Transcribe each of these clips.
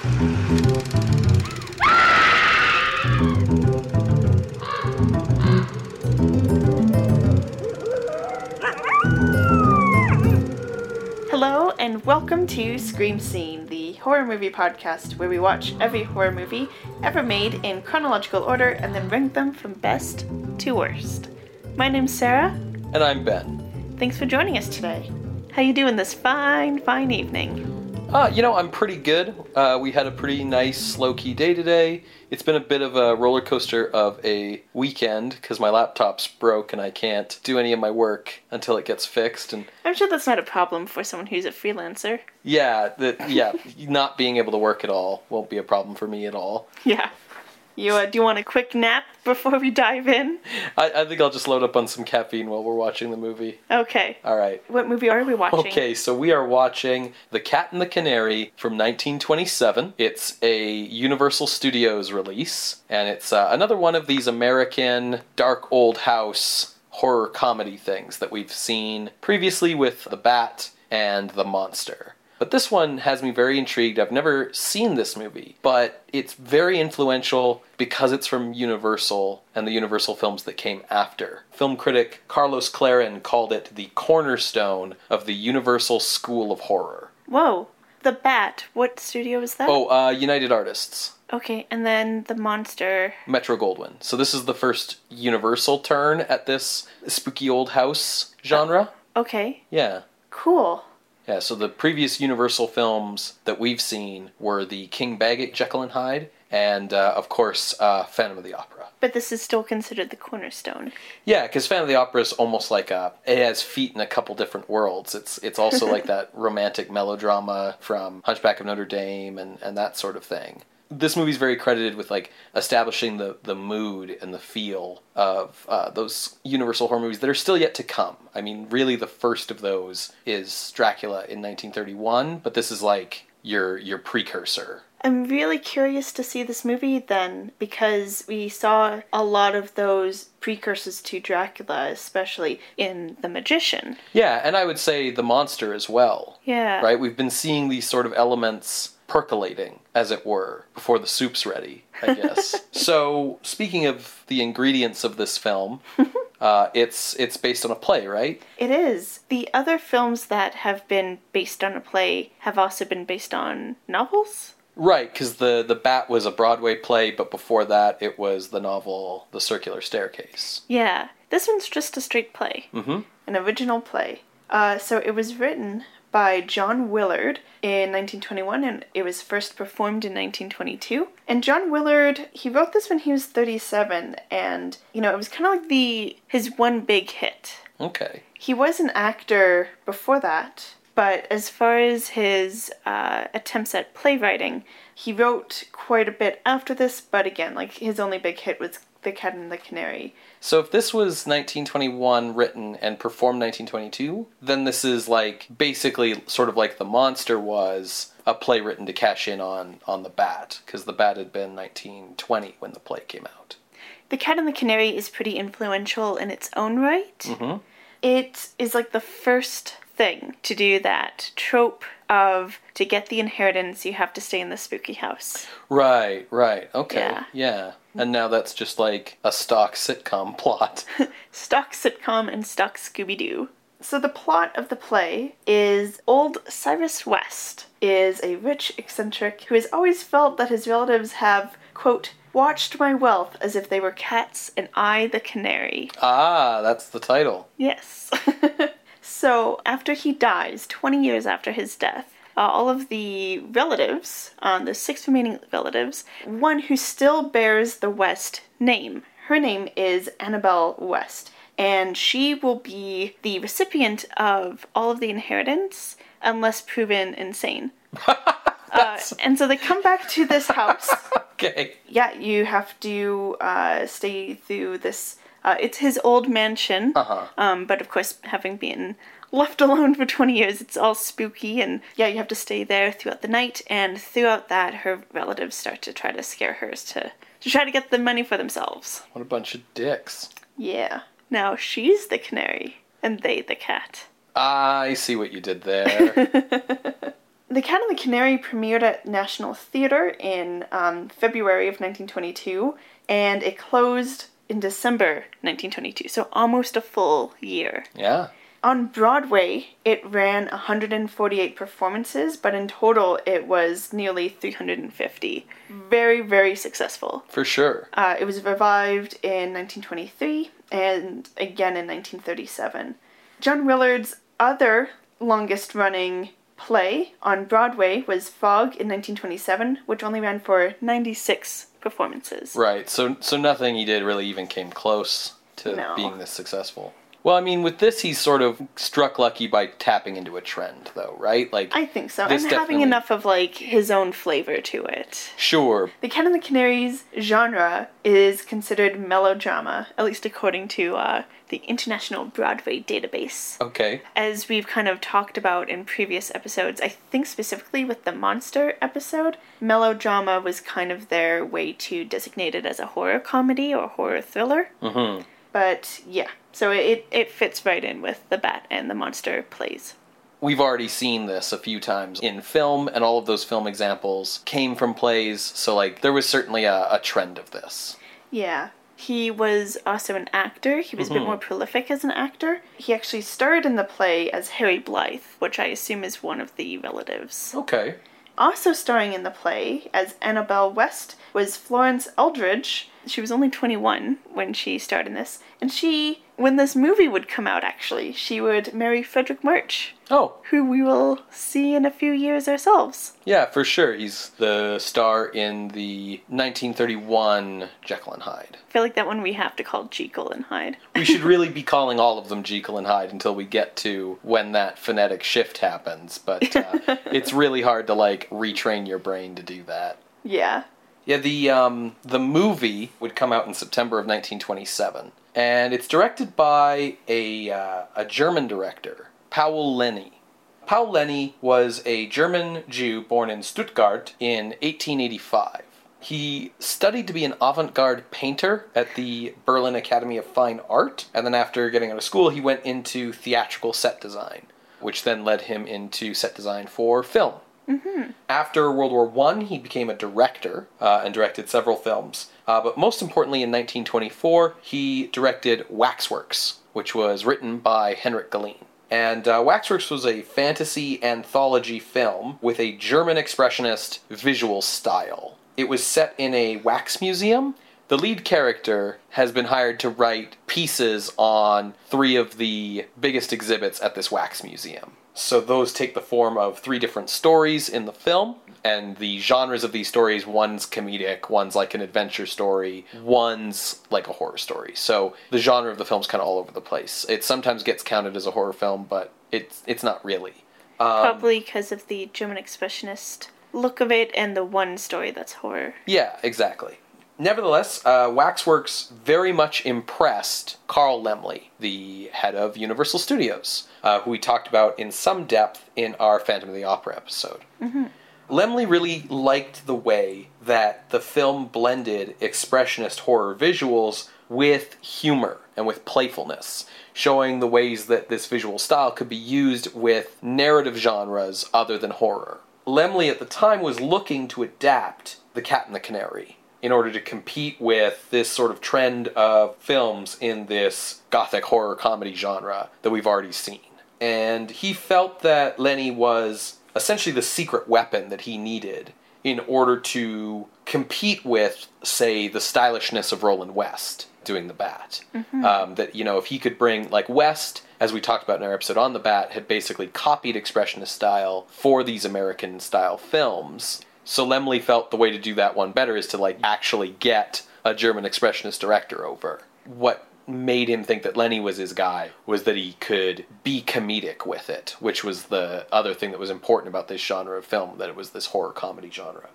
Hello, and welcome to Scream Scene, the horror movie podcast where we watch every horror movie ever made in chronological order and then rank them from best to worst. My name's Sarah. And I'm Ben. Thanks for joining us today. How you doing this fine, fine evening? Uh, you know, I'm pretty good. Uh, we had a pretty nice, low key day today. It's been a bit of a roller coaster of a weekend because my laptop's broke and I can't do any of my work until it gets fixed. And I'm sure that's not a problem for someone who's a freelancer. yeah, that yeah, not being able to work at all won't be a problem for me at all. Yeah. You uh, do you want a quick nap before we dive in? I, I think I'll just load up on some caffeine while we're watching the movie. Okay. All right. What movie are we watching? Okay, so we are watching The Cat and the Canary from 1927. It's a Universal Studios release, and it's uh, another one of these American dark old house horror comedy things that we've seen previously with The Bat and The Monster. But this one has me very intrigued. I've never seen this movie, but it's very influential because it's from Universal and the Universal films that came after. Film critic Carlos Clarens called it the cornerstone of the Universal School of Horror. Whoa. The Bat. What studio is that? Oh, uh, United Artists. Okay, and then the monster. Metro Goldwyn. So this is the first Universal turn at this spooky old house genre. Okay. Yeah. Cool. Yeah, so the previous Universal films that we've seen were the King Baggot, Jekyll and Hyde, and uh, of course, uh, Phantom of the Opera. But this is still considered the cornerstone. Yeah, because Phantom of the Opera is almost like a it has feet in a couple different worlds. It's it's also like that romantic melodrama from Hunchback of Notre Dame and, and that sort of thing. This movie's very credited with like establishing the, the mood and the feel of uh, those Universal horror movies that are still yet to come. I mean, really, the first of those is Dracula in 1931, but this is like your your precursor. I'm really curious to see this movie then because we saw a lot of those precursors to Dracula, especially in The Magician. Yeah, and I would say the monster as well. Yeah. right? We've been seeing these sort of elements percolating, as it were, before the soup's ready, I guess. so, speaking of the ingredients of this film, uh, it's it's based on a play, right? It is. The other films that have been based on a play have also been based on novels. Right, because the the Bat was a Broadway play, but before that, it was the novel *The Circular Staircase*. Yeah. This one's just a straight play. Mm-hmm. an original play. Uh, so it was written by John Willard in 1921 and it was first performed in 1922. And John Willard, he wrote this when he was 37 and you know, it was kind of like the his one big hit. Okay. He was an actor before that, but as far as his uh, attempts at playwriting, he wrote quite a bit after this, but again, like his only big hit was The Cat and the Canary. So if this was 1921 written and performed 1922, then this is like basically sort of like The Monster was a play written to cash in on on the Bat because the Bat had been 1920 when the play came out. The Cat and the Canary is pretty influential in its own right. Mm-hmm. It is like the first thing to do that trope of to get the inheritance you have to stay in the spooky house. Right, right. Okay. Yeah. Yeah. And now that's just like a stock sitcom plot. Stock sitcom and stock Scooby Doo. So the plot of the play is old Cyrus West is a rich eccentric who has always felt that his relatives have quote watched my wealth as if they were cats and I the canary. ah, that's the title. Yes. so after he dies, 20 years after his death, uh, all of the relatives, uh, the six remaining relatives, one who still bears the West name. Her name is Annabelle West, and she will be the recipient of all of the inheritance unless proven insane. uh, and so they come back to this house Okay. yeah, you have to uh, stay through this. Uh, it's his old mansion, Uh-huh. um, but of course, having been left alone for 20 years, it's all spooky, and yeah, you have to stay there throughout the night. And throughout that, her relatives start to try to scare her to to try to get the money for themselves. What a bunch of dicks. Yeah. Now she's the canary, and they the cat. I see what you did there. The Cat and the Canary premiered at National Theatre in um, February of 1922, and it closed in December 1922, so almost a full year. Yeah. On Broadway, it ran 148 performances, but in total, it was nearly 350. Very, very successful. For sure. Uh, it was revived in 1923 and again in 1937. John Willard's other longest running play on Broadway was Fog in 1927, which only ran for 96 performances. Right. So so nothing he did really even came close to No. being this successful. Well, I mean, with this, he's sort of struck lucky by tapping into a trend, though, right? Like, I think so, and having enough of like his own flavor to it. sure, The Cat and the Canaries genre is considered melodrama, at least according to uh, the International Broadway Database. okay, As we've kind of talked about in previous episodes, I think specifically with the monster episode, melodrama was kind of their way to designate it as a horror comedy or horror thriller. mm-hmm. But yeah, so it, it fits right in with the Bat and the Monster plays. We've already seen this a few times in film, and all of those film examples came from plays, so, like, there was certainly a, a trend of this. Yeah. He was also an actor. He was a bit Mhm. more prolific as an actor. He actually starred in the play as Harry Blythe, which I assume is one of the relatives. Okay. Also starring in the play as Annabelle West was Florence Eldridge. She was only 21 when she starred in this. And she, when this movie would come out actually, she would marry Fredric March, Oh, who we will see in a few years ourselves. yeah, for sure. He's the star in the 1931 Jekyll and Hyde. I feel like that one we have to call Jekyll and Hyde. We should really be calling all of them Jekyll and Hyde until we get to when that phonetic shift happens. But uh, it's really hard to like retrain your brain to do that. yeah. Yeah, the um, the movie would come out in September of 1927, and it's directed by a uh, a German director, Paul Leni. Paul Leni was a German Jew born in Stuttgart in 1885. He studied to be an avant garde painter at the Berlin Academy of Fine Art, and then after getting out of school, he went into theatrical set design, which then led him into set design for film. After World War One, he became a director uh, and directed several films. Uh, but most importantly, in 1924, he directed Waxworks, which was written by Henrik Galeen. And uh, Waxworks was a fantasy anthology film with a German expressionist visual style. It was set in a wax museum. The lead character has been hired to write pieces on three of the biggest exhibits at this wax museum. So those take the form of three different stories in the film, and the genres of these stories one's comedic, one's like an adventure story, one's like a horror story. So the genre of the film's kind of all over the place. It sometimes gets counted as a horror film, but it's it's not really. Um, Probably because of the German expressionist look of it and the one story that's horror. Yeah, exactly. Nevertheless, uh, Waxworks very much impressed Carl Laemmle, the head of Universal Studios, uh, who we talked about in some depth in our Phantom of the Opera episode. Laemmle really liked the way that the film blended expressionist horror visuals with humor and with playfulness, showing the ways that this visual style could be used with narrative genres other than horror. Laemmle at the time was looking to adapt The Cat and the Canary in order to compete with this sort of trend of films in this gothic horror comedy genre that we've already seen. And he felt that Leni was essentially the secret weapon that he needed in order to compete with, say, the stylishness of Roland West doing the Bat. Um, that, you know, if he could bring, like, West, as we talked about in our episode on the Bat, had basically copied Expressionist style for these American style films. So Laemmle felt the way to do that one better is to, like, actually get a German Expressionist director over. What made him think that Leni was his guy was that he could be comedic with it, which was the other thing that was important about this genre of film, that it was this horror comedy genre.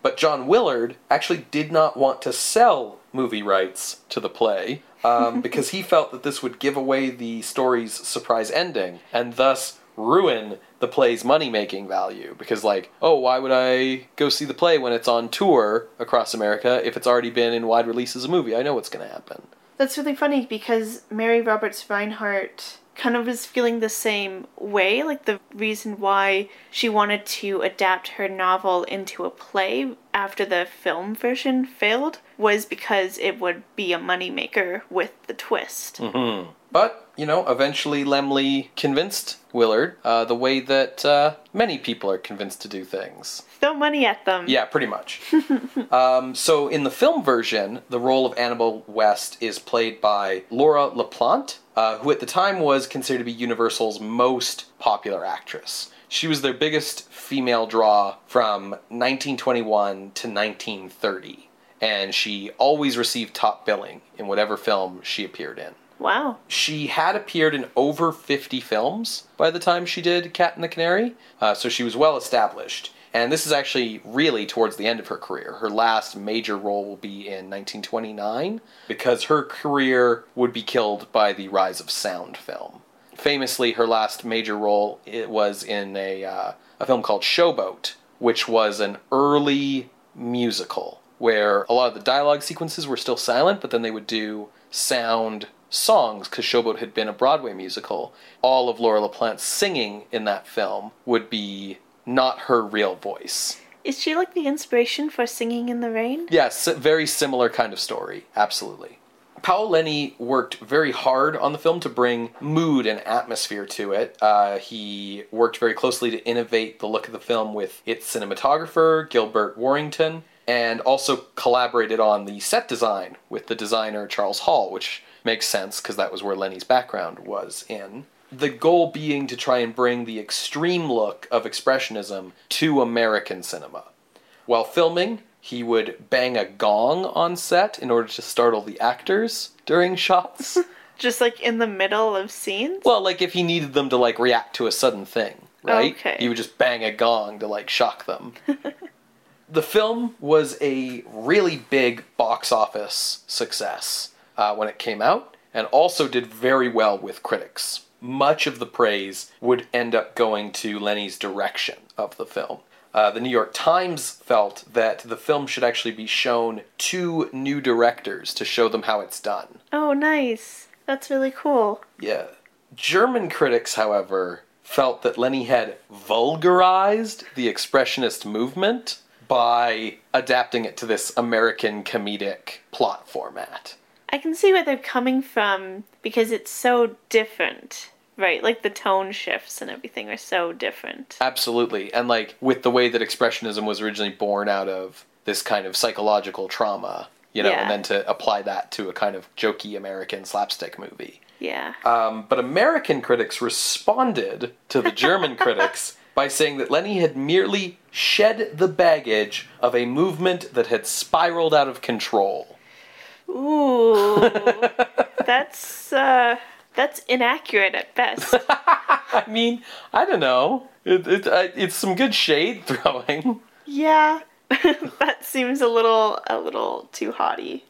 But John Willard actually did not want to sell movie rights to the play um, because he felt that this would give away the story's surprise ending and thus ruin the play's money making value. Because, like, oh, why would I go see the play when it's on tour across America if it's already been in wide release as a movie? I know what's going to happen. That's really funny because Mary Roberts Rinehart kind of was feeling the same way. Like the reason why she wanted to adapt her novel into a play after the film version failed was because it would be a moneymaker with the twist. Mm-hmm. But, you know, eventually Laemmle convinced Willard uh, the way that uh, many people are convinced to do things. Throw money at them. Yeah, pretty much. um, so in the film version, the role of Annabelle West is played by Laura LaPlante, uh, who at the time was considered to be Universal's most popular actress. She was their biggest female draw from 1921 to 1930, and she always received top billing in whatever film she appeared in. Wow. She had appeared in over 50 films by the time she did Cat and the Canary, uh, so she was well established. And this is actually really towards the end of her career. Her last major role will be in 1929 because her career would be killed by the rise of sound film. Famously, her last major role it was in a, uh, a film called Showboat, which was an early musical where a lot of the dialogue sequences were still silent, but then they would do sound songs because Showboat had been a Broadway musical. All of Laura LaPlante's singing in that film would be not her real voice. Is she like the inspiration for Singing in the Rain? Yes, very similar kind of story. Absolutely. Paul Leni worked very hard on the film to bring mood and atmosphere to it. Uh, he worked very closely to innovate the look of the film with its cinematographer, Gilbert Warrenton, and also collaborated on the set design with the designer Charles Hall, which makes sense because that was where Leni's background was in. The goal being to try and bring the extreme look of Expressionism to American cinema. While filming, he would bang a gong on set in order to startle the actors during shots. Just like in the middle of scenes? well, like if he needed them to like react to a sudden thing, right? Okay. He would just bang a gong to like shock them. the film was a really big box office success uh, when it came out, and also did very well with critics. Much of the praise would end up going to Leni's direction of the film. Uh, the New York Times felt that the film should actually be shown to new directors to show them how it's done. Oh, nice. That's really cool. Yeah. German critics, however, felt that Leni had vulgarized the Expressionist movement by adapting it to this American comedic plot format. I can see where they're coming from because it's so different. Right, like the tone shifts and everything are so different. Absolutely. And like with the way that Expressionism was originally born out of this kind of psychological trauma, you know, Yeah. and then to apply that to a kind of jokey American slapstick movie. Yeah. Um, but American critics responded to the German critics by saying that Leni had merely shed the baggage of a movement that had spiraled out of control. Ooh. that's uh that's inaccurate at best. I mean, I don't know. It, it, it's some good shade throwing. yeah. that seems a little a little too haughty.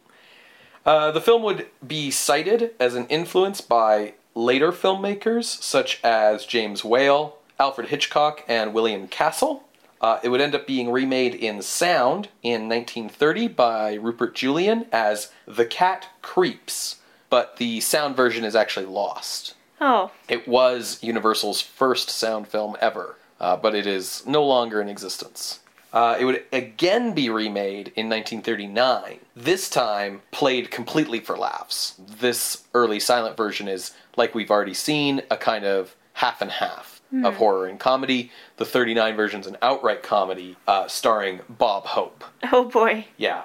Uh, the film would be cited as an influence by later filmmakers such as James Whale, Alfred Hitchcock, and William Castle. Uh, it would end up being remade in sound in 1930 by Rupert Julian as The Cat Creeps, but the sound version is actually lost. Oh, It was Universal's first sound film ever, uh, but it is no longer in existence. Uh, it would again be remade in 1939, this time played completely for laughs. This early silent version is, like we've already seen, a kind of half and half of horror and comedy. The 39 version's an outright comedy uh, starring Bob Hope. oh boy. Yeah.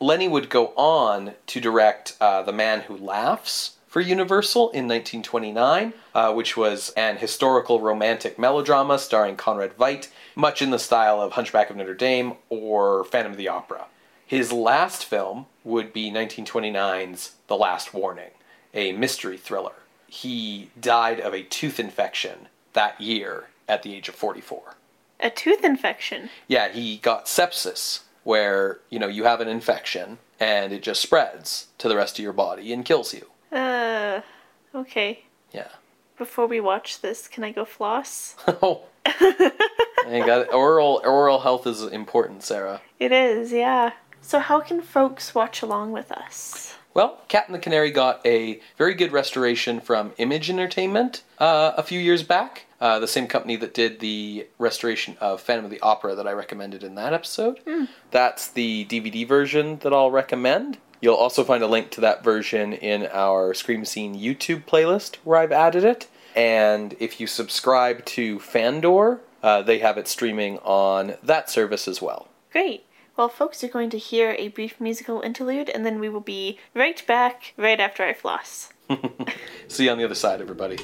Leni would go on to direct uh, The Man Who Laughs for Universal in 1929, uh, which was an historical romantic melodrama starring Conrad Veidt, much in the style of Hunchback of Notre Dame or Phantom of the Opera. His last film would be 1929's The Last Warning, a mystery thriller. He died of a tooth infection that year at the age of 44. A tooth infection. Yeah, he got sepsis, where, you know, you have an infection and it just spreads to the rest of your body and kills you. Uh okay. Yeah. Before we watch this, can I go floss? Oh. I got oral oral health is important, Sarah. It is, yeah. So how can folks watch along with us? Well, Cat and the Canary got a very good restoration from Image Entertainment uh, a few years back. Uh, the same company that did the restoration of Phantom of the Opera that I recommended in that episode. That's the DVD version that I'll recommend. You'll also find a link to that version in our Scream Scene YouTube playlist where I've added it. And if you subscribe to Fandor, uh, they have it streaming on that service as well. Great. Well, folks you're going to hear a brief musical interlude, and then we will be right back right after I floss. See you on the other side, everybody.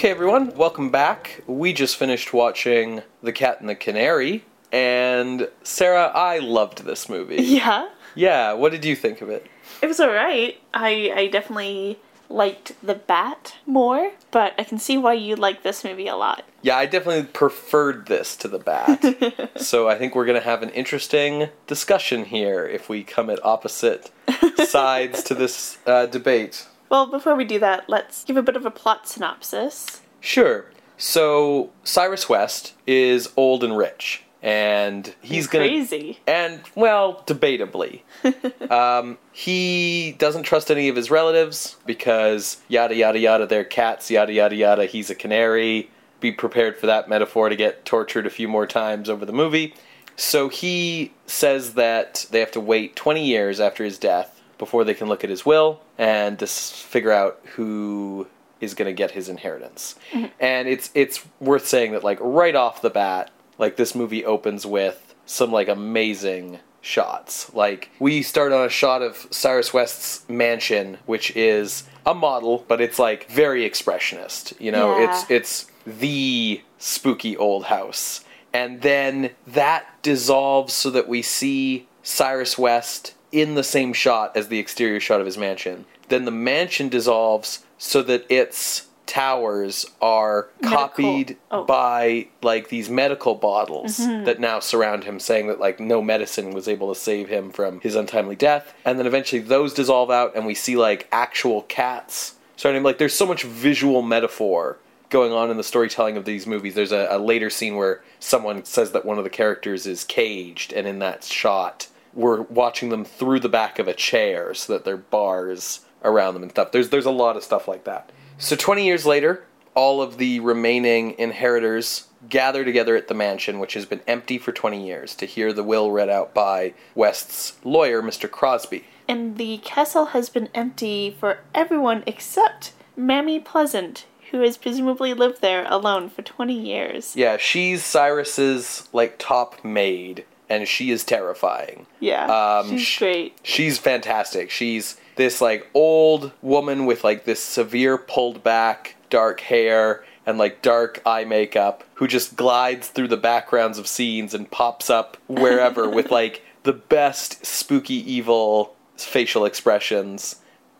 Okay, everyone, welcome back. We just finished watching The Cat and the Canary, and Sarah, I loved this movie. Yeah, Yeah, what did you think of it? it was alright. I, I definitely liked The Bat more, but I can see why you like this movie a lot. Yeah, I definitely preferred this to The Bat. so I think we're going to have an interesting discussion here if we come at opposite sides to this uh, debate. Well, before we do that, let's give a bit of a plot synopsis. Sure. So Cyrus West is old and rich, and he's gonna crazy. and well, debatably, um, he doesn't trust any of his relatives because yada yada yada. They're cats. Yada yada yada. He's a canary. Be prepared for that metaphor to get tortured a few more times over the movie. So he says that they have to wait 20 years after his death before they can look at his will and just figure out who is going to get his inheritance. Mm-hmm. And it's it's worth saying that like right off the bat, like this movie opens with some like amazing shots. Like we start on a shot of Cyrus West's mansion, which is a model, but it's like very expressionist. You know, Yeah. it's it's the spooky old house. And then that dissolves so that we see Cyrus West in the same shot as the exterior shot of his mansion. Then the mansion dissolves so that its towers are copied oh. by like these medical bottles mm-hmm. that now surround him saying that like no medicine was able to save him from his untimely death and then eventually those dissolve out and we see like actual cats starting like there's so much visual metaphor going on in the storytelling of these movies there's a, a later scene where someone says that one of the characters is caged and in that shot we're watching them through the back of a chair so that there are bars around them and stuff there's there's a lot of stuff like that so 20 years later, all of the remaining inheritors gather together at the mansion, which has been empty for 20 years, to hear the will read out by West's lawyer, Mr. Crosby. And the castle has been empty for everyone except Mammy Pleasant, who has presumably lived there alone for 20 years. Yeah, she's Cyrus's like top maid, and she is terrifying. Yeah, Um, she's sh- great. She's fantastic. She's this like old woman with like this severe pulled back dark hair and like dark eye makeup who just glides through the backgrounds of scenes and pops up wherever with like the best spooky evil facial expressions.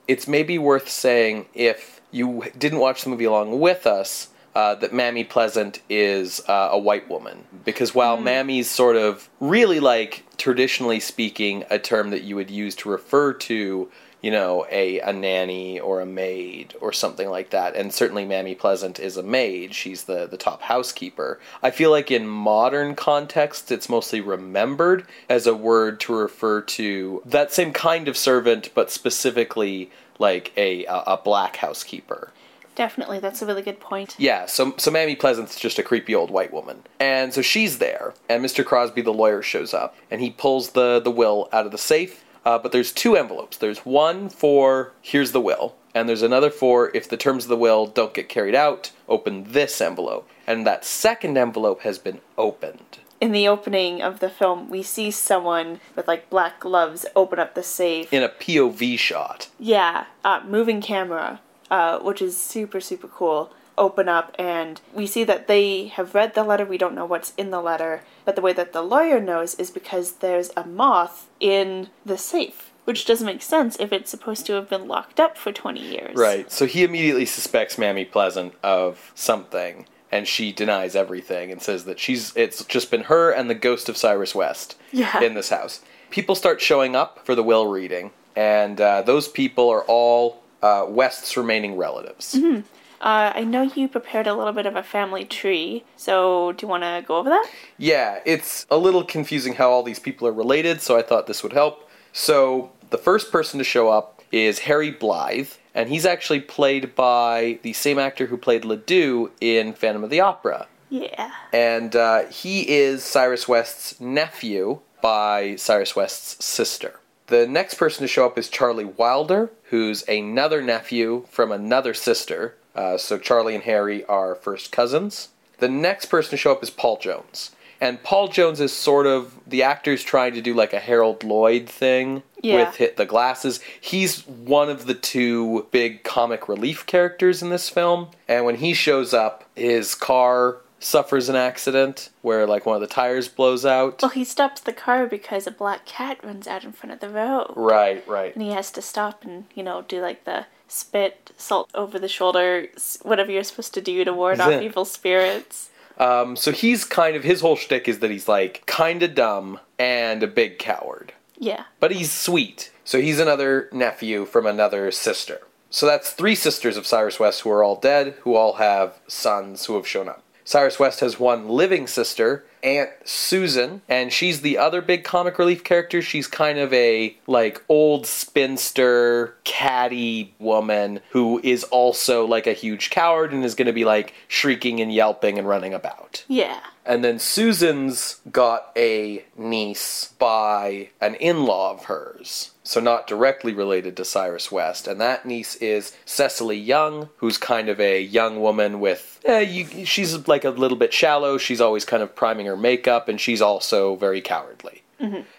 It's maybe worth saying if you didn't watch the movie along with us uh, that Mammy Pleasant is uh, a white woman. Because while Mammy's sort of really like traditionally speaking a term that you would use to refer to, you know, a, a nanny or a maid or something like that. And certainly Mammy Pleasant is a maid. She's the, the top housekeeper. I feel like in modern contexts it's mostly remembered as a word to refer to that same kind of servant, but specifically like a, a, a black housekeeper. Definitely, that's a really good point. Yeah, so so Mammy Pleasant's just a creepy old white woman. And so she's there, and Mr. Crosby the lawyer shows up, and he pulls the the will out of the safe. Uh, but there's two envelopes. There's one for here's the will, and there's another for if the terms of the will don't get carried out, open this envelope. And that second envelope has been opened. In the opening of the film, we see someone with like black gloves open up the safe. In a POV shot. Yeah, uh, moving camera, uh, which is super, super cool. Open up, and we see that they have read the letter. We don't know what's in the letter, but the way that the lawyer knows is because there's a moth in the safe, which doesn't make sense if it's supposed to have been locked up for 20 years. Right. So he immediately suspects Mammy Pleasant of something, and she denies everything and says that she's it's just been her and the ghost of Cyrus West Yeah. in this house. People start showing up for the will reading, and uh, those people are all uh, West's remaining relatives. Uh, I know you prepared a little bit of a family tree, so do you want to go over that? Yeah, it's a little confusing how all these people are related, so I thought this would help. So, the first person to show up is Harry Blythe, and he's actually played by the same actor who played Ledoux in Phantom of the Opera. Yeah. And uh, he is Cyrus West's nephew by Cyrus West's sister. The next person to show up is Charlie Wilder, who's another nephew from another sister. Uh, so Charlie and Harry are first cousins. The next person to show up is Paul Jones. And Paul Jones is sort of the actor's trying to do like a Harold Lloyd thing Yeah. with hit the glasses. He's one of the two big comic relief characters in this film. And when he shows up, his car suffers an accident where like one of the tires blows out. Well, he stops the car because a black cat runs out in front of the road. Right, right. And he has to stop and, you know, do like the spit, salt over the shoulder, whatever you're supposed to do to ward off evil spirits. Um, so he's kind of his whole shtick is that he's like kind of dumb and a big coward. Yeah. but he's sweet. So he's another nephew from another sister. So that's three sisters of Cyrus West who are all dead, who all have sons who have shown up. Cyrus West has one living sister, Aunt Susan, and she's the other big comic relief character. She's kind of a like old spinster, catty woman who is also like a huge coward and is going to be like shrieking and yelping and running about. Yeah. And then Susan's got a niece by an in law of hers. So, not directly related to Cyrus West. And that niece is Cecily Young, who's kind of a young woman with. Eh, you, she's like a little bit shallow. She's always kind of priming her makeup, and she's also very cowardly.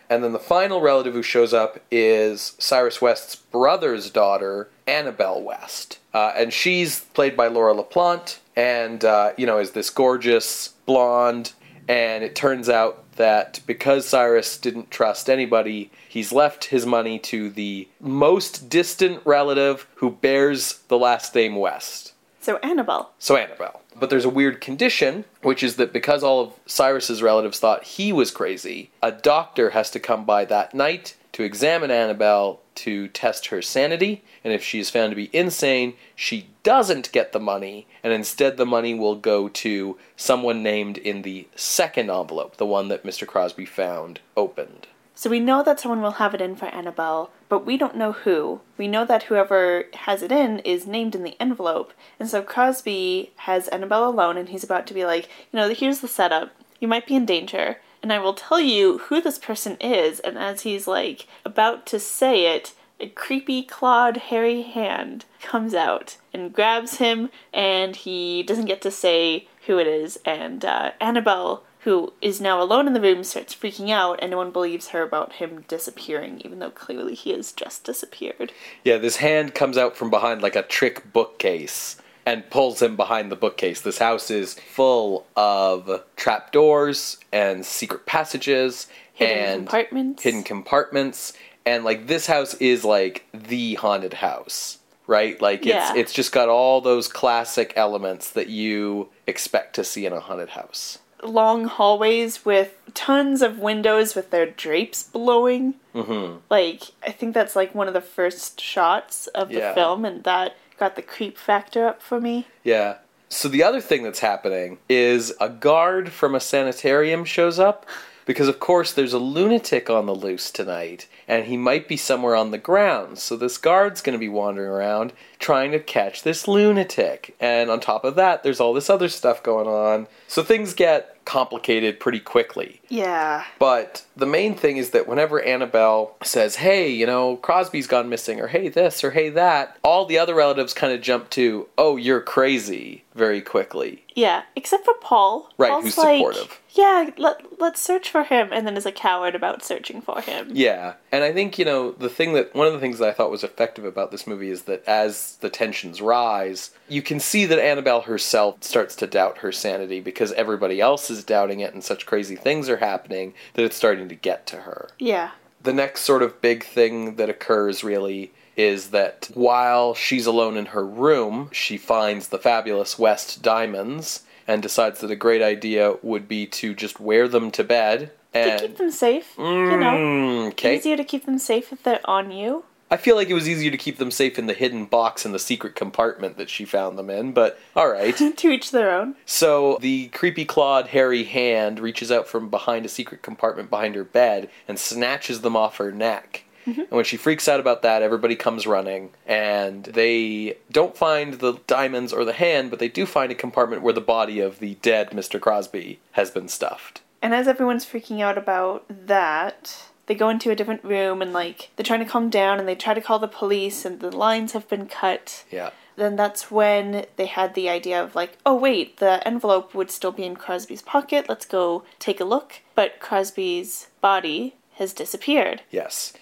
And then the final relative who shows up is Cyrus West's brother's daughter, Annabelle West. Uh, and she's played by Laura LaPlante, and, uh, you know, is this gorgeous blonde. And it turns out that because Cyrus didn't trust anybody, he's left his money to the most distant relative who bears the last name West. So Annabelle. So Annabelle. But there's a weird condition, which is that because all of Cyrus's relatives thought he was crazy, a doctor has to come by that night to examine Annabelle to test her sanity, and if she is found to be insane, she doesn't get the money, and instead the money will go to someone named in the second envelope, the one that Mr. Crosby found opened. So we know that someone will have it in for Annabelle, but we don't know who. We know that whoever has it in is named in the envelope. And so Crosby has Annabelle alone and he's about to be like, you know, here's the setup. You might be in danger. And I will tell you who this person is. And as he's like about to say it, a creepy clawed hairy hand comes out and grabs him and he doesn't get to say who it is and uh, annabelle who is now alone in the room starts freaking out and no one believes her about him disappearing even though clearly he has just disappeared Yeah, this hand comes out from behind like a trick bookcase and pulls him behind the bookcase. This house is full of trapdoors and secret passages hidden and compartments hidden compartments and like this house is like the haunted house, right? Like it's Yeah. it's just got all those classic elements that you expect to see in a haunted house. long hallways with tons of windows with their drapes blowing Mhm. like i think that's like one of the first shots of the Yeah. film and that got the creep factor up for me Yeah. So the other thing that's happening is a guard from a sanitarium shows up because of course there's a lunatic on the loose tonight and he might be somewhere on the grounds. So this guard's going to be wandering around trying to catch this lunatic. And on top of that, there's all this other stuff going on. So things get complicated pretty quickly. yeah But the main thing is that whenever Annabelle says, hey, you know, Crosby's gone missing, or hey, this, or hey, that, all the other relatives kind of jump to, oh, you're crazy very quickly. Yeah, except for Paul. Right, Paul's who's like, supportive. Yeah, let, let's search for him, and then is a coward about searching for him. Yeah. And I think, you know, the thing that, one of the things that I thought was effective about this movie is that as the tensions rise, you can see that Annabelle herself starts to doubt her sanity because everybody else is doubting it and such crazy things are happening that it's starting to get to her. Yeah. the next sort of big thing that occurs really is that while she's alone in her room, she finds the fabulous West diamonds and decides that a great idea would be to just wear them to bed. To keep them safe, you know. Mm, okay. Easier to keep them safe if they're on you. I feel like it was easier to keep them safe in the hidden box in the secret compartment that she found them in, but all right. to each their own. So the creepy clawed hairy hand reaches out from behind a secret compartment behind her bed and snatches them off her neck. And when she freaks out about that, everybody comes running, and they don't find the diamonds or the hand, but they do find a compartment where the body of the dead Mr. Crosby has been stuffed. And as everyone's freaking out about that, they go into a different room and like they're trying to calm down and they try to call the police and the lines have been cut. Yeah. Then that's when they had the idea of like, oh wait, the envelope would still be in Crosby's pocket. Let's go take a look. But Crosby's body has disappeared. Yes.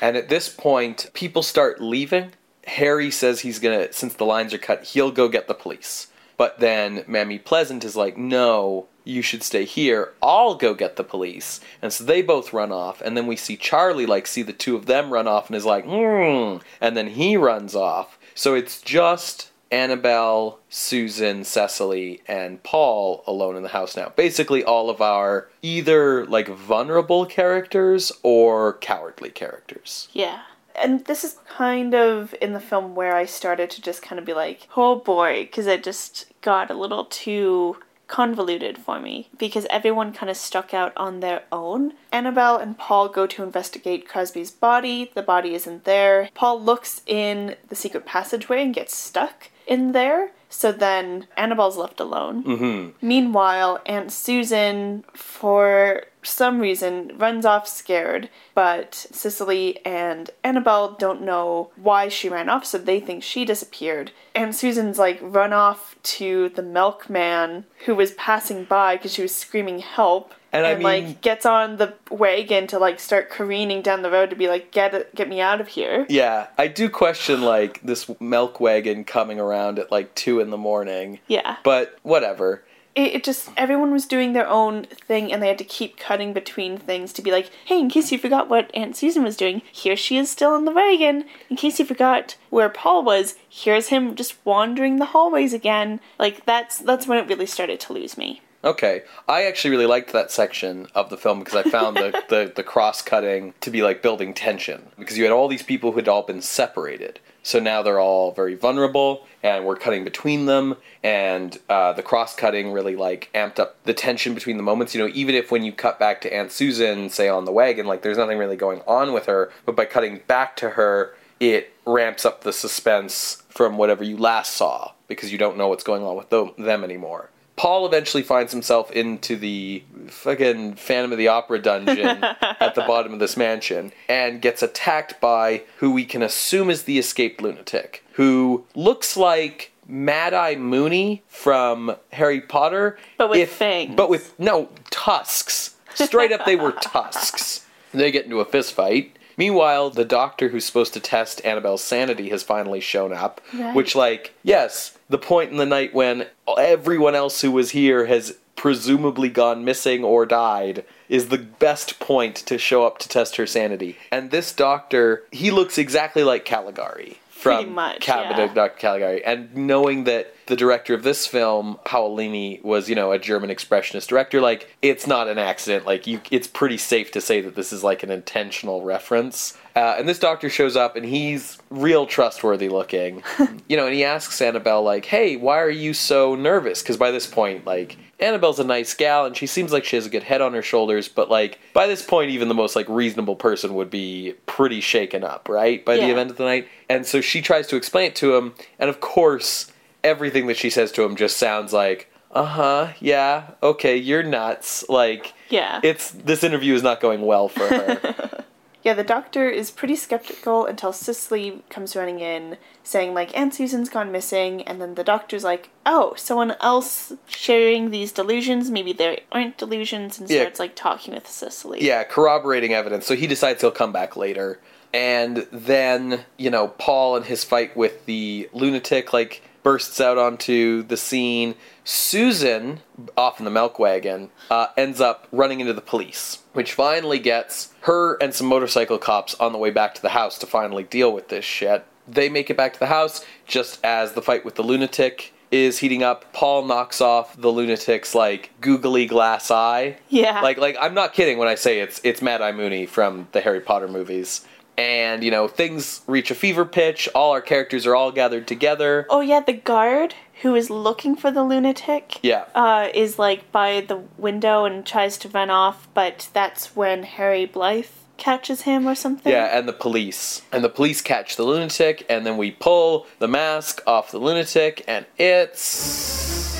And at this point, people start leaving. Harry says he's gonna, since the lines are cut, he'll go get the police. But then Mammy Pleasant is like, no, you should stay here. I'll go get the police. And so they both run off. And then we see Charlie, like, see the two of them run off and is like, hmm. And then he runs off. So it's just Annabelle, Susan, Cecily, and Paul alone in the house now. Basically, all of our either like vulnerable characters or cowardly characters. Yeah. And this is kind of in the film where I started to just kind of be like, oh boy, because it just got a little too convoluted for me because everyone kind of stuck out on their own. Annabelle and Paul go to investigate Crosby's body. The body isn't there. Paul looks in the secret passageway and gets stuck in there. So then Annabelle's left alone. Mm-hmm. Meanwhile, Aunt Susan, for some reason, runs off scared, but Cicely and Annabelle don't know why she ran off, so they think she disappeared. Aunt Susan's like run off to the milkman who was passing by because she was screaming help. And I like gets on the wagon to like start careening down the road to be like get it, get me out of here. Yeah, I do question like this milk wagon coming around at like two in the morning. Yeah. But whatever. it, it just everyone was doing their own thing and they had to keep cutting between things to be like hey in case you forgot what aunt susan was doing here she is still in the wagon in case you forgot where paul was here's him just wandering the hallways again like that's that's when it really started to lose me Okay, I actually really liked that section of the film because I found the, the, the cross cutting to be like building tension because you had all these people who had all been separated. So now they're all very vulnerable, and we're cutting between them, and uh, the cross cutting really like amped up the tension between the moments. You know, even if when you cut back to Aunt Susan, say on the wagon, like there's nothing really going on with her, but by cutting back to her, it ramps up the suspense from whatever you last saw because you don't know what's going on with them, them anymore. Paul eventually finds himself into the fucking Phantom of the Opera dungeon at the bottom of this mansion and gets attacked by who we can assume is the escaped lunatic, who looks like Mad Eye Moody from Harry Potter, But with fangs. But with no tusks. Straight up, they were tusks. They get into a fist fight. Meanwhile, the doctor who's supposed to test Annabelle's sanity has finally shown up. Right. Which, like, yes, the point in the night when everyone else who was here has presumably gone missing or died is the best point to show up to test her sanity. And this doctor, he looks exactly like Caligari from much, Cabinet yeah. Dr. Caligari. And knowing that the director of this film, Paul Leni, was, you know, a German expressionist director, like, it's not an accident. Like, you, it's pretty safe to say that this is like an intentional reference. Uh, and this doctor shows up and he's real trustworthy looking. you know, and he asks Annabelle, like, hey, why are you so nervous? Because by this point, like, Annabelle's a nice gal and she seems like she has a good head on her shoulders, but like by this point even the most like reasonable person would be pretty shaken up, right? By the Yeah. event of the night. And so she tries to explain it to him, and of course, everything that she says to him just sounds like, "Uh-huh, yeah, okay, you're nuts." Like yeah it's this interview is not going well for her. Yeah, the doctor is pretty skeptical until Cicely comes running in saying, like, Aunt Susan's gone missing, and then the doctor's like, oh, someone else sharing these delusions? Maybe there aren't delusions, and Yeah. starts, like, talking with Cicely. Yeah, corroborating evidence. So he decides he'll come back later. And then, you know, Paul and his fight with the lunatic, like, bursts out onto the scene. Susan, off in the milk wagon, uh, ends up running into the police, which finally gets her and some motorcycle cops on the way back to the house to finally deal with this shit. They make it back to the house just as the fight with the lunatic is heating up. Paul knocks off the lunatic's like googly glass eye. Yeah. Like like I'm not kidding when I say it's it's Mad Eye Moody from the Harry Potter movies. And you know things reach a fever pitch. All our characters are all gathered together. Oh yeah, the guard who is looking for the lunatic. Yeah. Uh, is like by the window and tries to run off, but that's when Harry Blythe catches him or something. Yeah, and the police. And the police catch the lunatic, and then we pull the mask off the lunatic, and it's.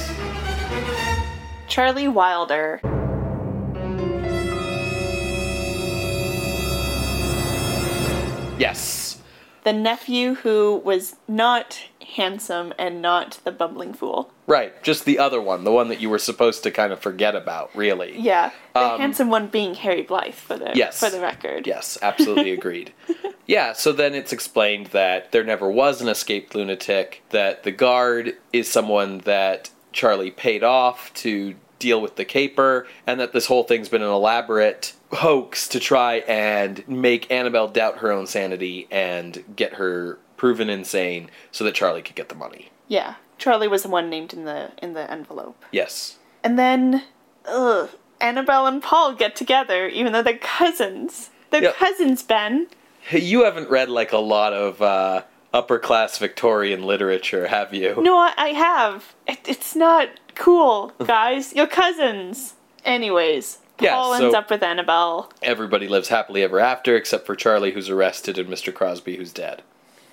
Charlie Wilder. Yes. The nephew who was not handsome and not the bumbling fool. Right, just the other one, the one that you were supposed to kind of forget about, really. Yeah, the Um, handsome one being Harry Blythe for the Yes. for the record. Yes, absolutely agreed. yeah, so then it's explained that there never was an escaped lunatic, that the guard is someone that Charlie paid off to deal with the caper, and that this whole thing's been an elaborate hoax to try and make Annabelle doubt her own sanity and get her proven insane so that Charlie could get the money. Yeah, Charlie was the one named in the in the envelope. Yes. And then, ugh, Annabelle and Paul get together, even though they're cousins. They're Yep. cousins, Ben. You haven't read like a lot of uh, upper class Victorian literature, have you? No, I, I have. It, it's not cool, guys. You're cousins. Anyways, Yeah, Paul so- ends up with Annabelle. Everybody lives happily ever after, except for Charlie, who's arrested, and Mr. Crosby, who's dead.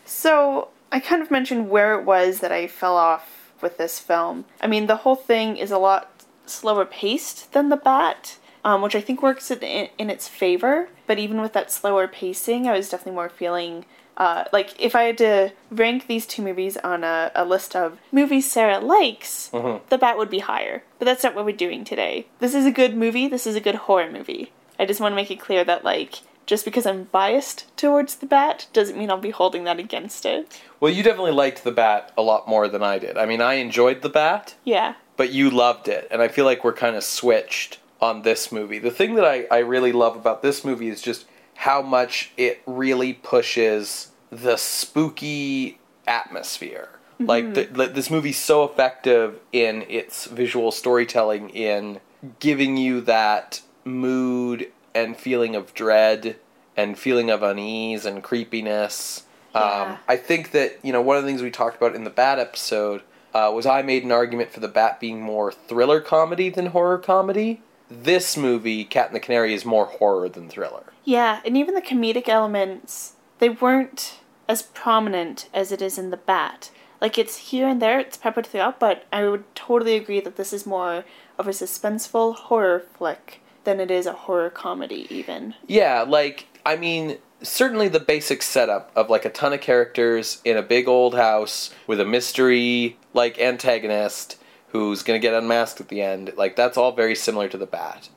So, I kind of mentioned where it was that I fell off with this film. I mean, the whole thing is a lot slower paced than The Bat, um, which I think works in, in its favor. But even with that slower pacing, I was definitely more feeling. Uh, like, if I had to rank these two movies on a, a list of movies Sarah likes, The Bat would be higher. But that's not what we're doing today. This is a good movie, this is a good horror movie. I just want to make it clear that, like, just because I'm biased towards The Bat doesn't mean I'll be holding that against it. Well, you definitely liked The Bat a lot more than I did. I mean, I enjoyed The Bat, Yeah. but you loved it, and I feel like we're kind of switched on this movie. The thing that I, I really love about this movie is just how much it really pushes the spooky atmosphere. Like, the, the, this movie's so effective in its visual storytelling, in giving you that mood and feeling of dread and feeling of unease and creepiness. Yeah. Um, I think that you know one of the things we talked about in the Bat episode uh, was I made an argument for the Bat being more thriller comedy than horror comedy. This movie, Cat and the Canary, is more horror than thriller. Yeah, and even the comedic elements, they weren't as prominent as it is in The Bat. Like, it's here and there, it's peppered throughout, but I would totally agree that this is more of a suspenseful horror flick than it is a horror comedy, even. Yeah, like I mean, certainly the basic setup of like a ton of characters in a big old house with a mystery like antagonist who's going to get unmasked at the end. Like that's all very similar to the Bat.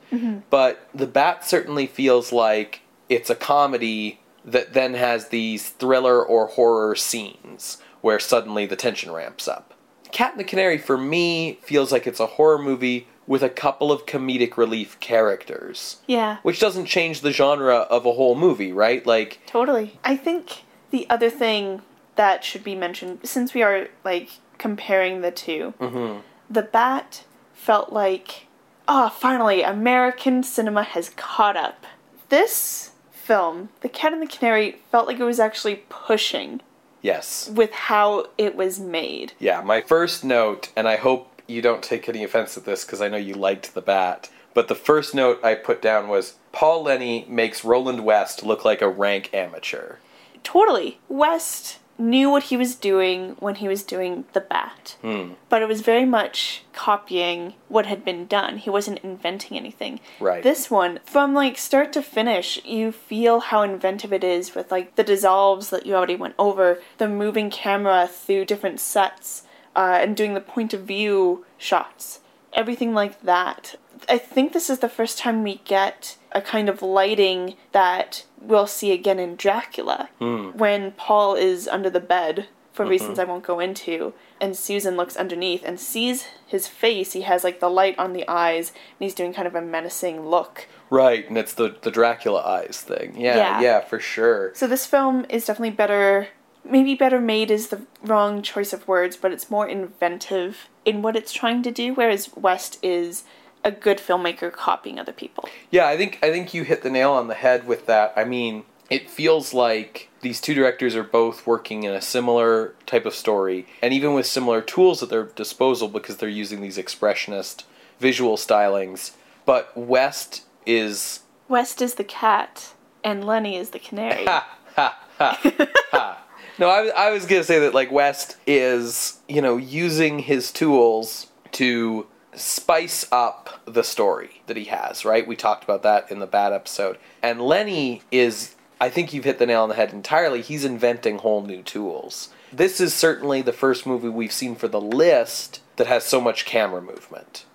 But the Bat certainly feels like it's a comedy that then has these thriller or horror scenes where suddenly the tension ramps up. Cat and the Canary for me feels like it's a horror movie with a couple of comedic relief characters Yeah, which doesn't change the genre of a whole movie, right? Like, totally. I think the other thing that should be mentioned, since we are, like, comparing the 2 mhm. The Bat felt like, ah, finally, American cinema has caught up. This film, The Cat and the Canary, felt like it was actually pushing yes, with how it was made. yeah. My first note, and I hope you don't take any offense at this because I know you liked the Bat, but the first note I put down was Paul Leni makes Roland West look like a rank amateur. Totally. West knew what he was doing when he was doing The Bat. Hmm. But it was very much copying what had been done. He wasn't inventing anything. Right. This one, from like start to finish, you feel how inventive it is with like the dissolves that you already went over, the moving camera through different sets, uh, and doing the point of view shots. Everything like that. I think this is the first time we get a kind of lighting that we'll see again in Dracula. Hmm. When Paul is under the bed for mm-hmm. reasons I won't go into. And Susan looks underneath and sees his face. He has like the light on the eyes, and he's doing kind of a menacing look. Right, and it's the the Dracula eyes thing. Yeah, Yeah. yeah, for sure. So this film is definitely better. Maybe better made is the wrong choice of words, but it's more inventive in what it's trying to do. Whereas West is a good filmmaker copying other people. Yeah, I think I think you hit the nail on the head with that. I mean, it feels like these two directors are both working in a similar type of story, and even with similar tools at their disposal because they're using these expressionist visual stylings. But West is West is the cat, and Leni is the canary. ha ha ha ha. No, I, I was gonna say that like West is you know using his tools to spice up the story that he has. Right, we talked about that in the bad episode, and Leni is. I think you've hit the nail on the head entirely. He's inventing whole new tools. This is certainly the first movie we've seen for the list that has so much camera movement.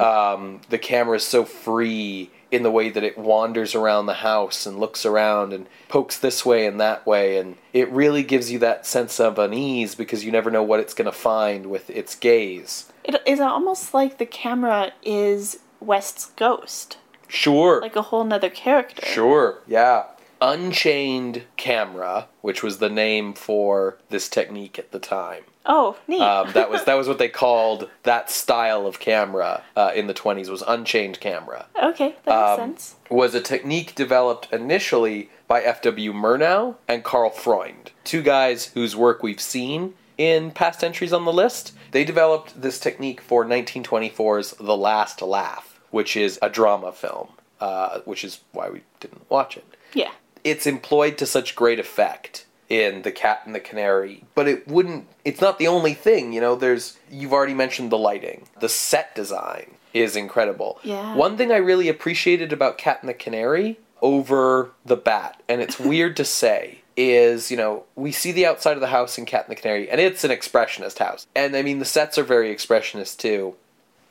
Um, the camera is so free in the way that it wanders around the house and looks around and pokes this way and that way, and it really gives you that sense of unease because you never know what it's going to find with its gaze. It is almost like the camera is West's ghost, Sure. like a whole nother character. Sure, yeah. Unchained camera, which was the name for this technique at the time. Oh, neat. Um, that was that was what they called that style of camera uh, in the twenties was unchained camera. okay, that makes um, sense. Was a technique developed initially by F.W. Murnau and Karl Freund, two guys whose work we've seen in past entries on the list. They developed this technique for 1924's The Last Laugh, which is a drama film, uh, which is why we didn't watch it Yeah. it's employed to such great effect in the cat and the canary but it wouldn't it's not the only thing you know there's you've already mentioned the lighting the set design is incredible Yeah. one thing i really appreciated about cat and the canary over the bat and it's weird to say is you know we see the outside of the house in cat and the canary and it's an expressionist house and i mean the sets are very expressionist too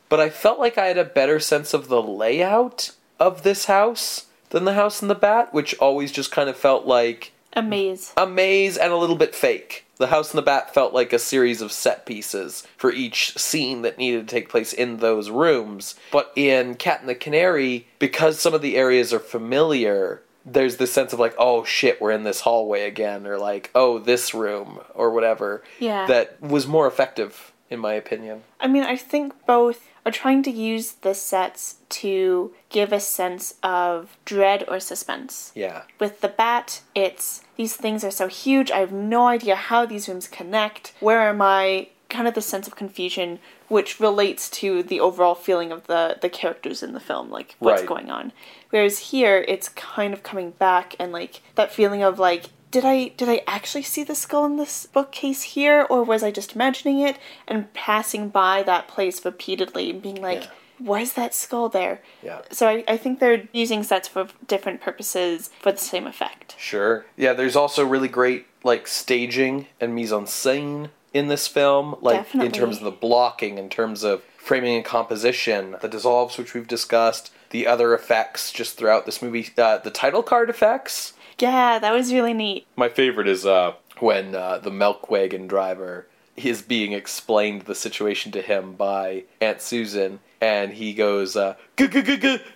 but I felt like I had a better sense of the layout of this house than the house in the bat, which always just kind of felt like A maze. a maze and a little bit fake. The house in the bat felt like a series of set pieces for each scene that needed to take place in those rooms. But in Cat and the Canary, because some of the areas are familiar, there's this sense of like, oh shit, we're in this hallway again, or like, oh, this room, or whatever. Yeah. That was more effective, in my opinion. I mean, I think both are trying to use the sets to give a sense of dread or suspense. Yeah. With the bat, it's these things are so huge, I have no idea how these rooms connect. Where am I? Kind of the sense of confusion, which relates to the overall feeling of the, the characters in the film, like what's Right. going on. Whereas here, it's kind of coming back and like that feeling of like, did I did I actually see the skull in this bookcase here, or was I just imagining it and passing by that place repeatedly and being like, Yeah. why is that skull there? Yeah. So I, I think they're using sets for different purposes for the same effect. Sure. Yeah, there's also really great like staging and mise en scène in this film, like in terms of the blocking, in terms of framing and composition, the dissolves which we've discussed, the other effects just throughout this movie, uh, the title card effects. Yeah, that was really neat. My favorite is uh, when uh, the milk wagon driver is being explained the situation to him by Aunt Susan, and he goes, uh,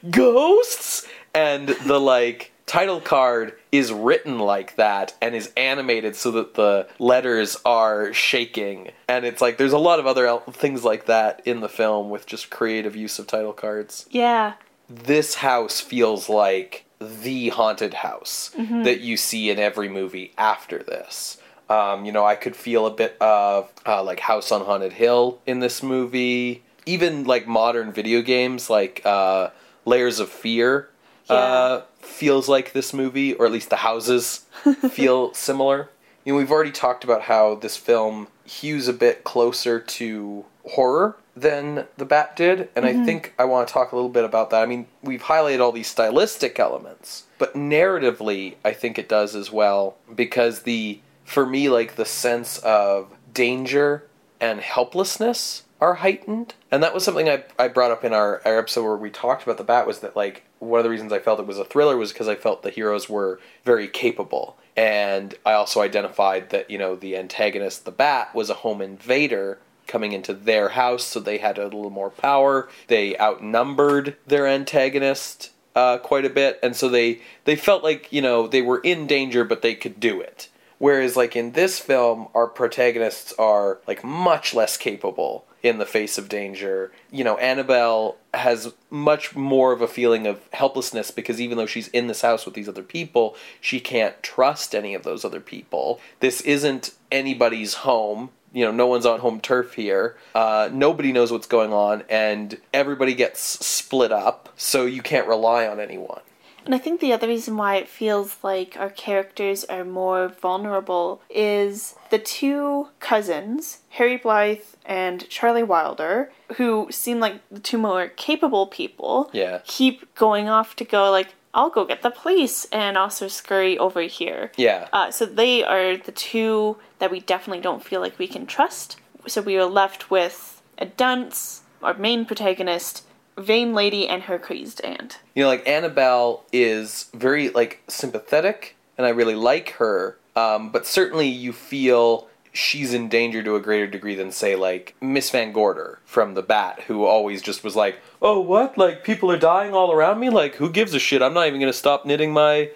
"Ghosts," and the like title card is written like that and is animated so that the letters are shaking, and it's like there's a lot of other el- things like that in the film with just creative use of title cards Yeah, this house feels like the haunted house that you see in every movie after this. Um, you know, I could feel a bit of uh, like House on Haunted Hill in this movie. Even like modern video games like uh, Layers of Fear uh, feels like this movie, or at least the houses feel similar. You know, we've already talked about how this film hews a bit closer to horror than the Bat did, and I think I want to talk a little bit about that. I mean, we've highlighted all these stylistic elements, but narratively, I think it does as well because the for me like the sense of danger and helplessness are heightened. And that was something I, I brought up in our, our episode where we talked about the bat was that like one of the reasons I felt it was a thriller was because I felt the heroes were very capable And I also identified that, you know, the antagonist, the bat, was a home invader coming into their house, so they had a little more power. They outnumbered their antagonist uh, quite a bit, and so they they felt like you know they were in danger, but they could do it. Whereas, like in this film, our protagonists are like much less capable in the face of danger. You know, Annabelle has much more of a feeling of helplessness because even though she's in this house with these other people, she can't trust any of those other people. This isn't anybody's home. You know, no one's on home turf here. Uh, nobody knows what's going on, and everybody gets split up, so you can't rely on anyone. And I think the other reason why it feels like our characters are more vulnerable is the two cousins, Harry Blythe and Charlie Wilder, who seem like the two more capable people, Yeah. keep going off to go like, I'll go get the police and also scurry over here. Yeah. Uh, so they are the two that we definitely don't feel like we can trust. So we are left with a dunce, our main protagonist, vain lady, and her crazed aunt. you know like annabelle is very like sympathetic and i really like her um, but certainly you feel she's in danger to a greater degree than say like miss van gorder from the bat who always just was like oh what? Like people are dying all around me? Like who gives a shit? I'm not even gonna stop knitting my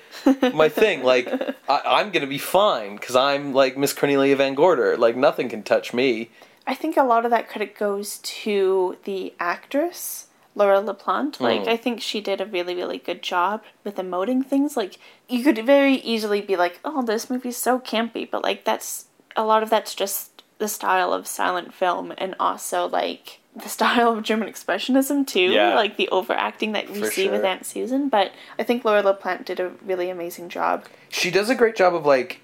my thing. Like I, i'm gonna be fine because i'm like miss cornelia van gorder. Like nothing can touch me. I think a lot of that credit goes to the actress, Laura LaPlante. Like, Mm. I think she did a really, really good job with emoting things. Like, you could very easily be like, oh, this movie's so campy, but like, that's a lot of that's just the style of silent film and also like the style of German expressionism too, Yeah. like the overacting that we For see with. Aunt Susan. But I think Laura LaPlante did a really amazing job. she does a great job of like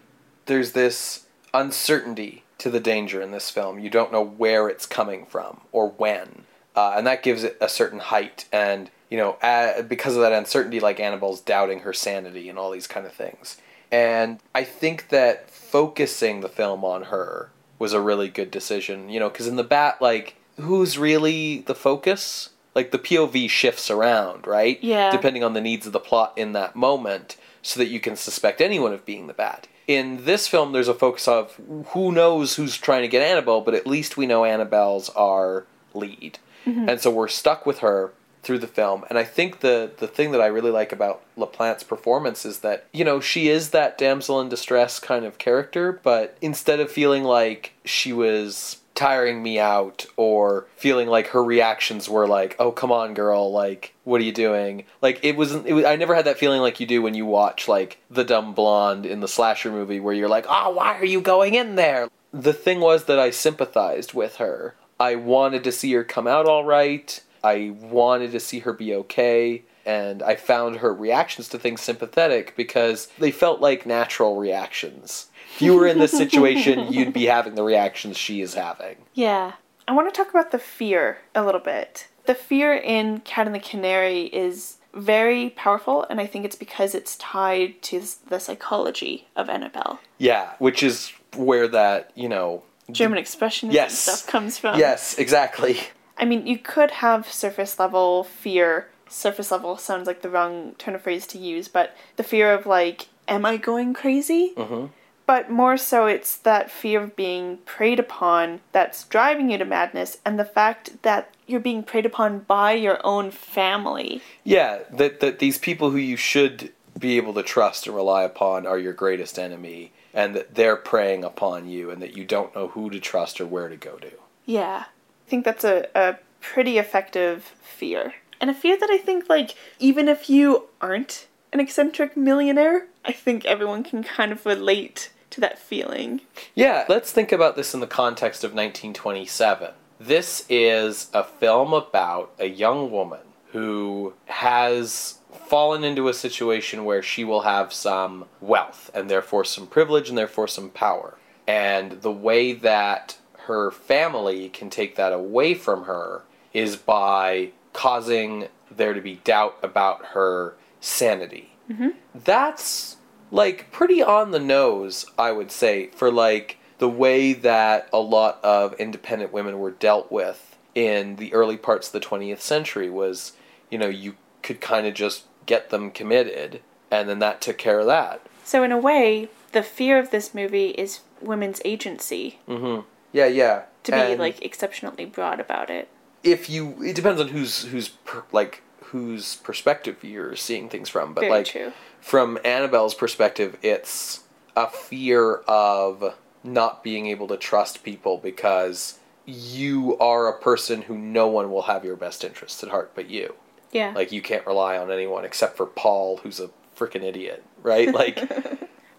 there's this uncertainty to the danger in this film you don't know where it's coming from or when uh, and that gives it a certain height and you know uh, because of that uncertainty like annabelle's doubting her sanity and all these kind of things and i think that focusing the film on her was a really good decision you know because in the bat like who's really the focus like the pov shifts around right Yeah. depending on the needs of the plot in that moment so that you can suspect anyone of being the bat. In this film, there's a focus of who knows who's trying to get Annabelle, but at least we know Annabelle's our lead. Mm-hmm. And so we're stuck with her through the film. And I think the, the thing that I really like about LaPlante's performance is that, you know, she is that damsel in distress kind of character, but instead of feeling like she was tiring me out or feeling like her reactions were like oh come on girl like what are you doing? Like it wasn't it was, i never had that feeling like you do when you watch like the dumb blonde in the slasher movie where you're like oh why are you going in there? The thing was that i sympathized with her i wanted to see her come out all right i wanted to see her be okay and i found her reactions to things sympathetic because they felt like natural reactions if you were in this situation you'd be having the reactions she is having Yeah. I want to talk about the fear a little bit. The fear in Cat and the Canary is very powerful, and I think it's because it's tied to the psychology of Annabelle. Yeah, which is where that, you know. German expressionism Yes. stuff comes from. Yes, exactly. I mean, you could have surface level fear. Surface level sounds like the wrong turn of phrase to use, but the fear of, like, am I going crazy? hmm But more so, it's that fear of being preyed upon that's driving you to madness, and the fact that you're being preyed upon by your own family. Yeah, that, that these people who you should be able to trust and rely upon are your greatest enemy, and that they're preying upon you, and that you don't know who to trust or where to go to. Yeah. I think that's a, a pretty effective fear. And a fear that I think, like, even if you aren't an eccentric millionaire, I think everyone can kind of relate to that feeling. Yeah, let's think about this in the context of 1927. This is a film about a young woman who has fallen into a situation where she will have some wealth and therefore some privilege and therefore some power. And the way that her family can take that away from her is by causing there to be doubt about her sanity. Mm-hmm. That's like pretty on the nose, I would say, for like the way that a lot of independent women were dealt with in the early parts of the 20th century was, you know, you could kind of just get them committed and then that took care of that. So, in a way, the fear of this movie is women's agency mm-hmm. Yeah, yeah. to be like exceptionally broad about it. if you, it depends on who's who's per, like whose perspective you're seeing things from. But Very like true. from Annabelle's perspective, it's a fear of not being able to trust people because you are a person who no one will have your best interests at heart but you. Yeah. Like you can't rely on anyone except for Paul, who's a freaking idiot, right? Like,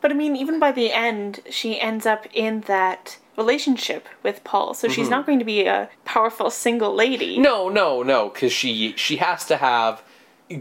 But I mean, even by the end, she ends up in that relationship with Paul. So Mm-hmm. she's not going to be a powerful single lady. no, no, no, because she she has to have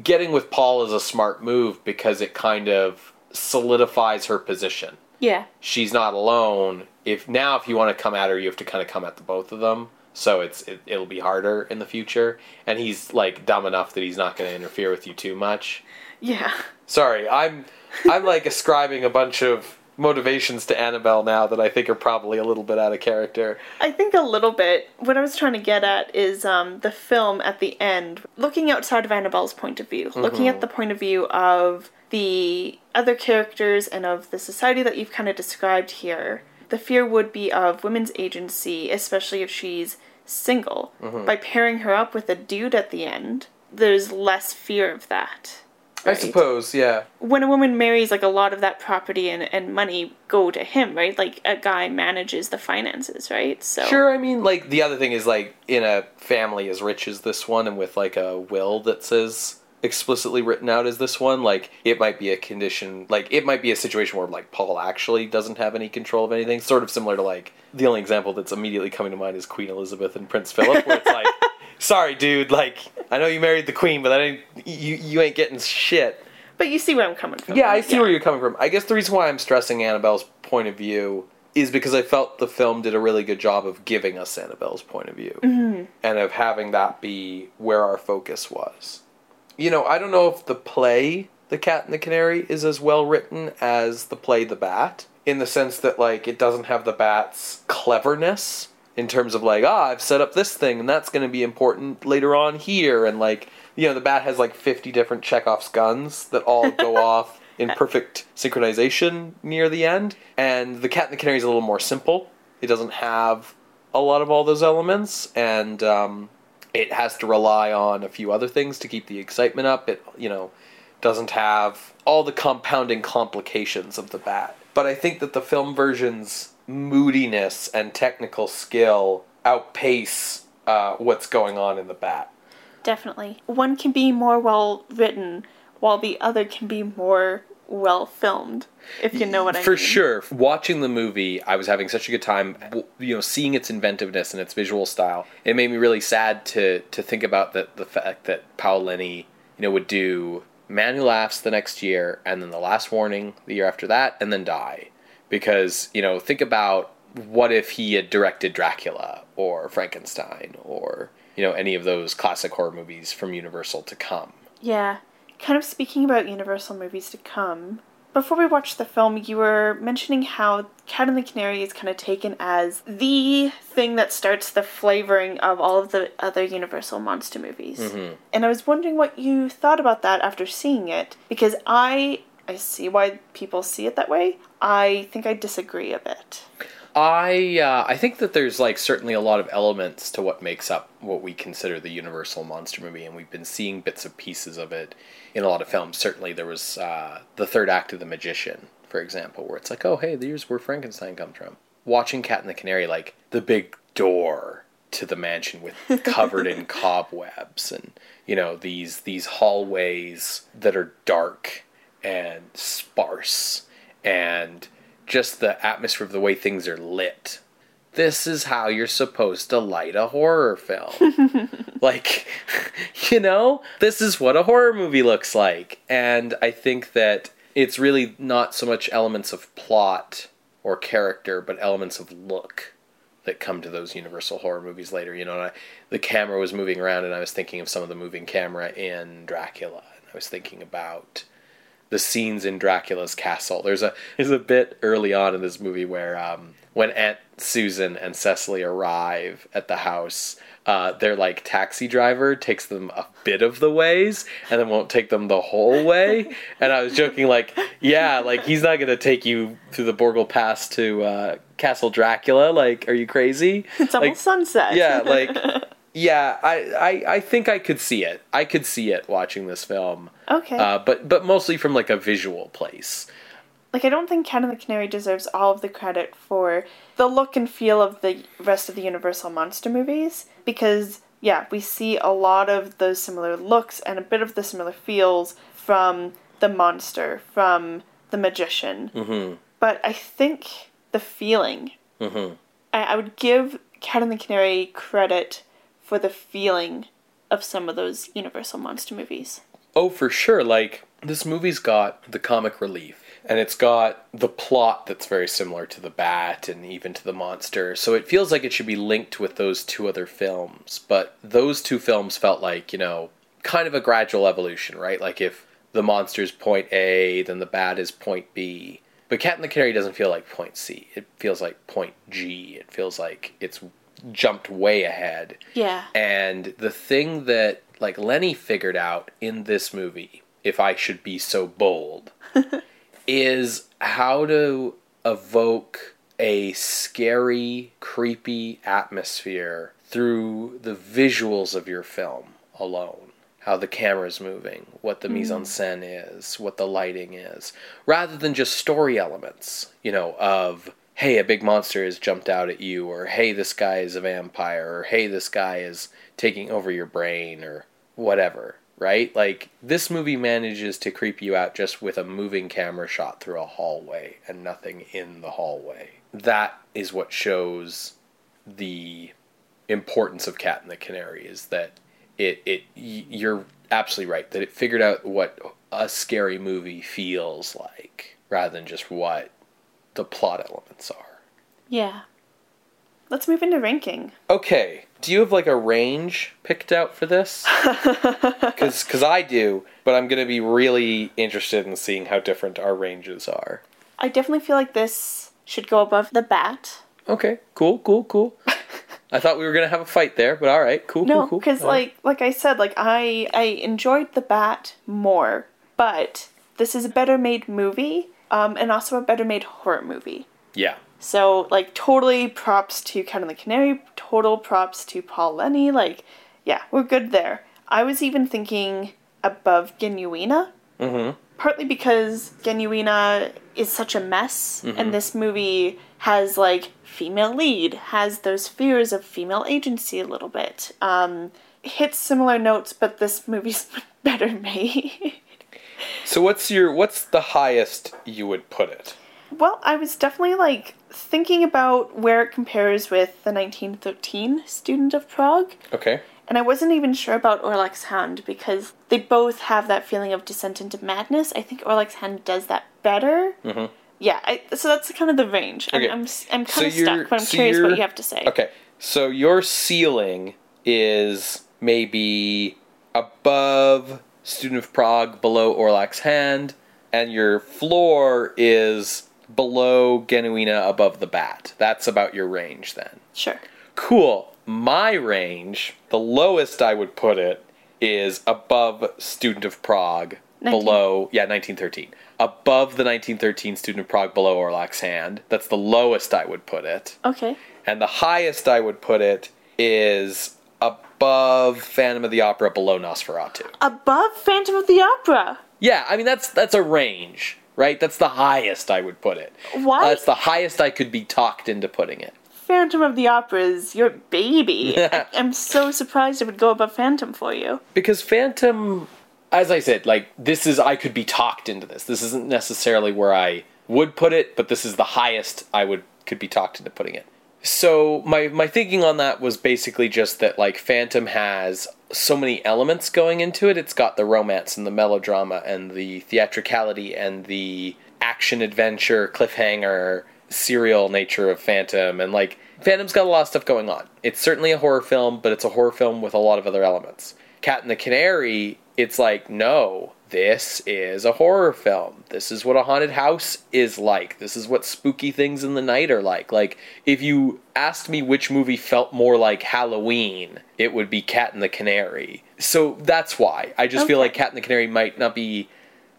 getting with Paul is a smart move because it kind of solidifies her position. Yeah. She's not alone. If now, if you want to come at her, you have to kind of come at the both of them. So it's it, it'll be harder in the future. And he's like dumb enough that he's not going to interfere with you too much. Yeah. Sorry, I'm I'm like ascribing a bunch of motivations to Annabelle now that I think are probably a little bit out of character. I think a little bit. What I was trying to get at is um, the film at the end, looking outside of Annabelle's point of view, looking at the point of view of the other characters and of the society that you've kind of described here. The fear would be of women's agency, especially if she's single. Mm-hmm. By pairing her up with a dude at the end, there's less fear of that. I suppose, yeah. when a woman marries, like a lot of that property and, and money go to him, right? Like a guy manages the finances, right? So Sure, I mean, like the other thing is like in a family as rich as this one, and with like a will that says explicitly written out as this one, like it might be a condition, like it might be a situation where like Paul actually doesn't have any control of anything. Sort of similar to like the only example that's immediately coming to mind is Queen Elizabeth and Prince Philip, where it's like, sorry, dude, like I know you married the Queen, but I ain't you you ain't getting shit. But you see where I'm coming from. Yeah, I see where you're coming from. I guess the reason why I'm stressing Annabelle's point of view is because I felt the film did a really good job of giving us Annabelle's point of view mm-hmm. and of having that be where our focus was. You know, I don't know if the play The Cat and the Canary is as well written as the play The Bat in the sense that like it doesn't have the bat's cleverness in terms of like, ah, I've set up this thing and that's going to be important later on here and like you know, the bat has like 50 different Chekhov's guns that all go off in perfect synchronization near the end. And the Cat and the Canary is a little more simple. It doesn't have a lot of all those elements, and um, it has to rely on a few other things to keep the excitement up. It, you know, doesn't have all the compounding complications of the bat. But I think that the film version's moodiness and technical skill outpace uh, what's going on in the bat. Definitely. One can be more well written while the other can be more well filmed, if you know what I For mean. For sure. Watching the movie, I was having such a good time. You know, seeing its inventiveness and its visual style. It made me really sad to to think about the the fact that Paul Leni, you know, would do Man Who Laughs the next year, and then The Last Warning the year after that, and then die. Because you know, think about what if he had directed Dracula or Frankenstein or you know any of those classic horror movies from Universal to come. Yeah. Kind of speaking about Universal movies to come. Before we watched the film, you were mentioning how Cat and the Canary is kind of taken as the thing that starts the flavoring of all of the other Universal monster movies. Mm-hmm. And I was wondering what you thought about that after seeing it, because I I see why people see it that way. I think I disagree a bit. I uh, I think that there's like certainly a lot of elements to what makes up what we consider the Universal monster movie, and we've been seeing bits and pieces of it in a lot of films. Certainly, there was uh, the third act of The Magician, for example, where it's like, oh hey, here's where Frankenstein comes from. Watching Cat and the Canary, like the big door to the mansion with covered in cobwebs, and you know these these hallways that are dark and sparse, and just the atmosphere of the way things are lit. This is how you're supposed to light a horror film. like, you know, this is what a horror movie looks like. And I think that it's really not so much elements of plot or character, but elements of look that come to those Universal horror movies later. You know, and I, the camera was moving around, and I was thinking of some of the moving camera in Dracula. And I was thinking about the scenes in Dracula's castle. There's a there's a bit early on in this movie where um, when Aunt Susan and Cecily arrive at the house, uh, their like taxi driver takes them a bit of the ways and then won't take them the whole way. And I was joking like, yeah, like he's not gonna take you through the Borgo Pass to uh, Castle Dracula. Like, are you crazy? It's almost like, sunset. yeah, like yeah, I, I I think I could see it. I could see it watching this film. Okay. Uh, but but mostly from like a visual place. like I don't think Cat and the Canary deserves all of the credit for the look and feel of the rest of the Universal monster movies because yeah, we see a lot of those similar looks and a bit of the similar feels from the monster, from the magician. Mm-hmm. But I think the feeling, Mm-hmm. I, I would give Cat and the Canary credit for the feeling of some of those Universal monster movies. Oh, for sure. Like this movie's got the comic relief, and it's got the plot that's very similar to the Bat and even to the Monster. So it feels like it should be linked with those two other films. But those two films felt like you know kind of a gradual evolution, right? Like if the Monster's point A, then the Bat is point B. But Cat and the Canary doesn't feel like point C. It feels like point G. It feels like it's jumped way ahead. Yeah. And the thing that like Leni figured out in this movie, if I should be so bold, is how to evoke a scary, creepy atmosphere through the visuals of your film alone. How the camera's moving, what the mise en mm. scène is, what the lighting is, rather than just story elements, you know, of hey, a big monster has jumped out at you, or hey, this guy is a vampire, or hey, this guy is taking over your brain, or whatever, right? Like, this movie manages to creep you out just with a moving camera shot through a hallway and nothing in the hallway. That is what shows the importance of Cat and the Canary is that it it you're absolutely right that it figured out what a scary movie feels like rather than just what the plot elements are. Yeah. Let's move into ranking. Okay, do you have like a range picked out for this? Cuz cuz I do, but I'm going to be really interested in seeing how different our ranges are. I definitely feel like this should go above the bat. Okay, cool, cool, cool. I thought we were going to have a fight there, but all right, cool, No, cool, cool. because like like I said, like I I enjoyed the bat more, but this is a better made movie, um, and also a better made horror movie. yeah. So like totally props to Cat and the Canary, total props to Paul Leni. Like, yeah, we're good there. I was even thinking above Genuine, Mhm. partly because Genuine is such a mess, and this movie has like female lead, has those fears of female agency a little bit. Um, hits similar notes, but this movie's better made. So what's your what's the highest you would put it? Well, I was definitely like thinking about where it compares with the 1913 Student of Prague, Okay. and I wasn't even sure about Orlax Hound because they both have that feeling of descent into madness. I think Orlax Hound does that better. Mm-hmm. Yeah, I, so that's kind of the range. Okay. I'm, I'm, I'm So kind of stuck, but I'm so curious what you have to say. Okay. So your ceiling is maybe above Student of Prague, below Orlax Hand, and your floor is below Genuine, above the Bat. That's about your range then. Sure. Cool. My range, the lowest I would put it, is above Student of Prague, Nineteen. below, yeah, 1913. Above the 1913 Student of Prague, below Orlax Hand. That's the lowest I would put it. Okay. And the highest I would put it is above Phantom of the Opera, below Nosferatu. Above Phantom of the Opera. Yeah, I mean that's that's a range, right? That's the highest I would put it. Why? That's the highest I could be talked into putting it. Phantom of the Opera is your baby. I, I'm so surprised it would go above Phantom for you. Because Phantom, as I said, like this is I could be talked into this. This isn't necessarily where I would put it, but this is the highest I would could be talked into putting it. So my my thinking on that was basically just that like Phantom has so many elements going into it. It's got the romance and the melodrama and the theatricality and the action adventure cliffhanger serial nature of Phantom and like Phantom's got a lot of stuff going on. It's certainly a horror film, but it's a horror film with a lot of other elements. Cat and the Canary It's like, no, this is a horror film. This is what a haunted house is like. This is what spooky things in the night are like. Like, if you asked me which movie felt more like Halloween, it would be Cat and the Canary. So that's why. I just feel like Cat and the Canary might not be.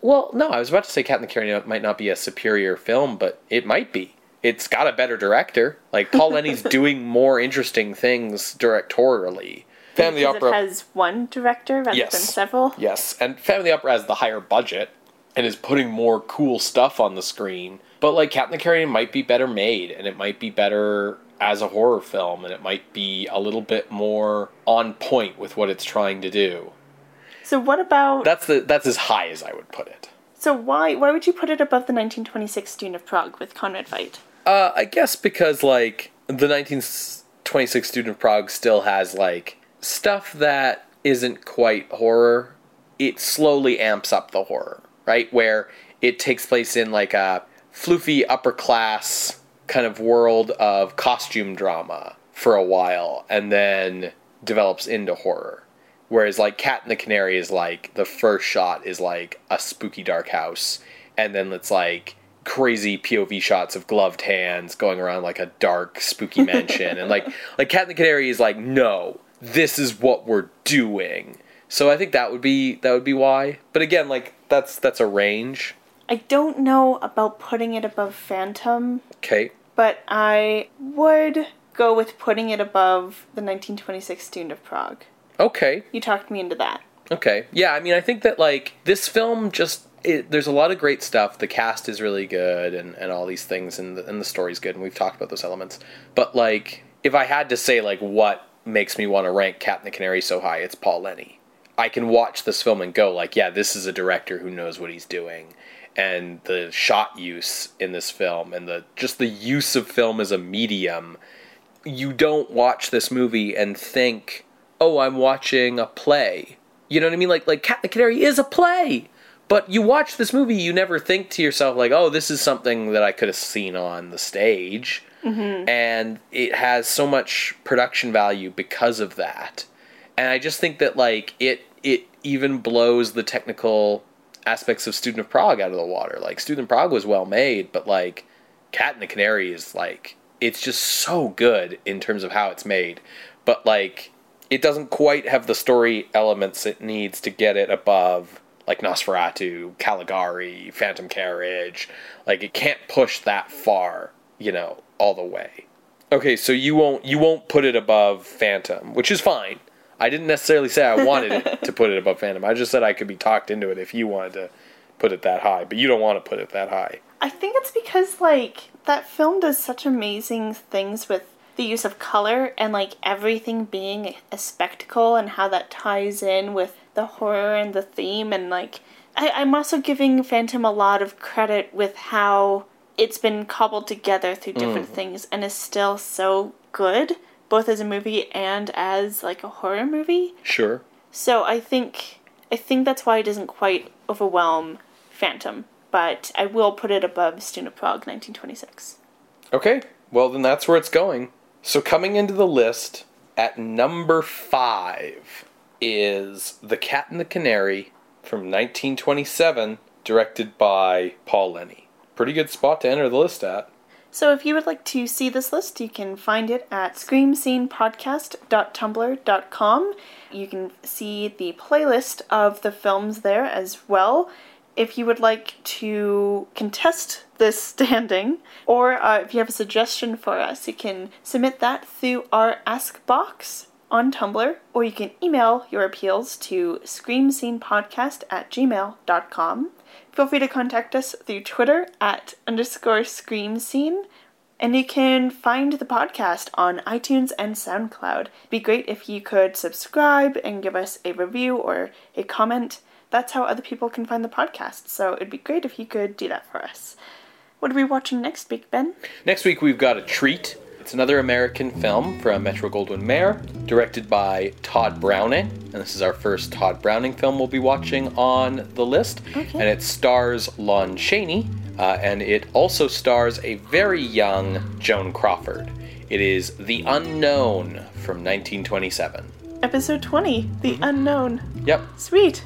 Well, no, I was about to say Cat and the Canary might not be a superior film, but it might be. It's got a better director. Like, Paul Leni's doing more interesting things directorially. Family because Opera. it has one director rather Yes. than several. Yes, and Family Opera has the higher budget and is putting more cool stuff on the screen. But like Captain Canary might be better made, and it might be better as a horror film, and it might be a little bit more on point with what it's trying to do. So what about That's the that's as high as I would put it. so why why would you put it above the 1926 Dune of Prague with Conrad Veidt? Uh, I guess because like the 1926 Student of Prague still has like stuff that isn't quite horror. It slowly amps up the horror, right? Where it takes place in like a floofy upper class kind of world of costume drama for a while, and then develops into horror. Whereas like Cat and the Canary is like the first shot is like a spooky dark house, and then it's like crazy POV shots of gloved hands going around like a dark spooky mansion, and like like Cat and the Canary is like no, this is what we're doing. So I think that would be that would be why. But again, like that's that's a range. I don't know about putting it above Phantom, Okay. but I would go with putting it above the 1926 Dune of Prague. Okay. You talked me into that. Okay. Yeah, I mean, I think that like this film just it, there's a lot of great stuff. The cast is really good, and, and all these things, and the, and the story's good, and we've talked about those elements. But like, if I had to say like what makes me want to rank Cat and the Canary so high, it's Paul Leni. I can watch this film and go like, yeah, this is a director who knows what he's doing, and the shot use in this film, and the just the use of film as a medium. You don't watch this movie and think, oh, I'm watching a play. You know what I mean? Like like Cat the Canary is a play. But you watch this movie, you never think to yourself like, "Oh, this is something that I could have seen on the stage." Mm-hmm. And it has so much production value because of that. And I just think that like it it even blows the technical aspects of Student of Prague out of the water. Like Student of Prague was well made, but like Cat and the Canary is like it's just so good in terms of how it's made. But like it doesn't quite have the story elements it needs to get it above like Nosferatu, Caligari, Phantom Carriage. Like it can't push that far, you know, all the way. Okay, so you won't you won't put it above Phantom, which is fine. I didn't necessarily say I wanted it to put it above Phantom. I just said I could be talked into it if you wanted to put it that high, but you don't want to put it that high. I think it's because like that film does such amazing things with the use of color and like everything being a spectacle and how that ties in with the horror and the theme and like I, I'm also giving Phantom a lot of credit with how it's been cobbled together through different mm. things and is still so good, both as a movie and as like a horror movie. Sure. So I think I think that's why it doesn't quite overwhelm Phantom, but I will put it above Student of Prague 1926. Okay, well then that's where it's going. So coming into the list at number five is The Cat and the Canary from 1927, directed by Paul Leni. Pretty good spot to enter the list at. So if you would like to see this list, you can find it at screamscenepodcast.tumblr.com. You can see the playlist of the films there as well. If you would like to contest this standing, or uh, if you have a suggestion for us, you can submit that through our Ask box on Tumblr, or you can email your appeals to screamscenepodcast at gmail.com. Feel free to contact us through Twitter at underscore scream scene. And you can find the podcast on iTunes and SoundCloud. Be great if you could subscribe and give us a review or a comment. That's how other people can find the podcast. So it'd be great if you could do that for us. What are we watching next week, Ben? Next week we've got a treat. It's another American film from Metro Goldwyn Mayer, directed by Tod Browning. And this is our first Tod Browning film we'll be watching on the list. Okay. And it stars Lon Chaney, uh, and it also stars a very young Joan Crawford. It is The Unknown from 1927. Episode 20 The Unknown. Yep. Sweet.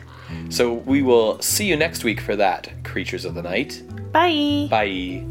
So we will see you next week for that, Creatures of the Night. Bye. Bye.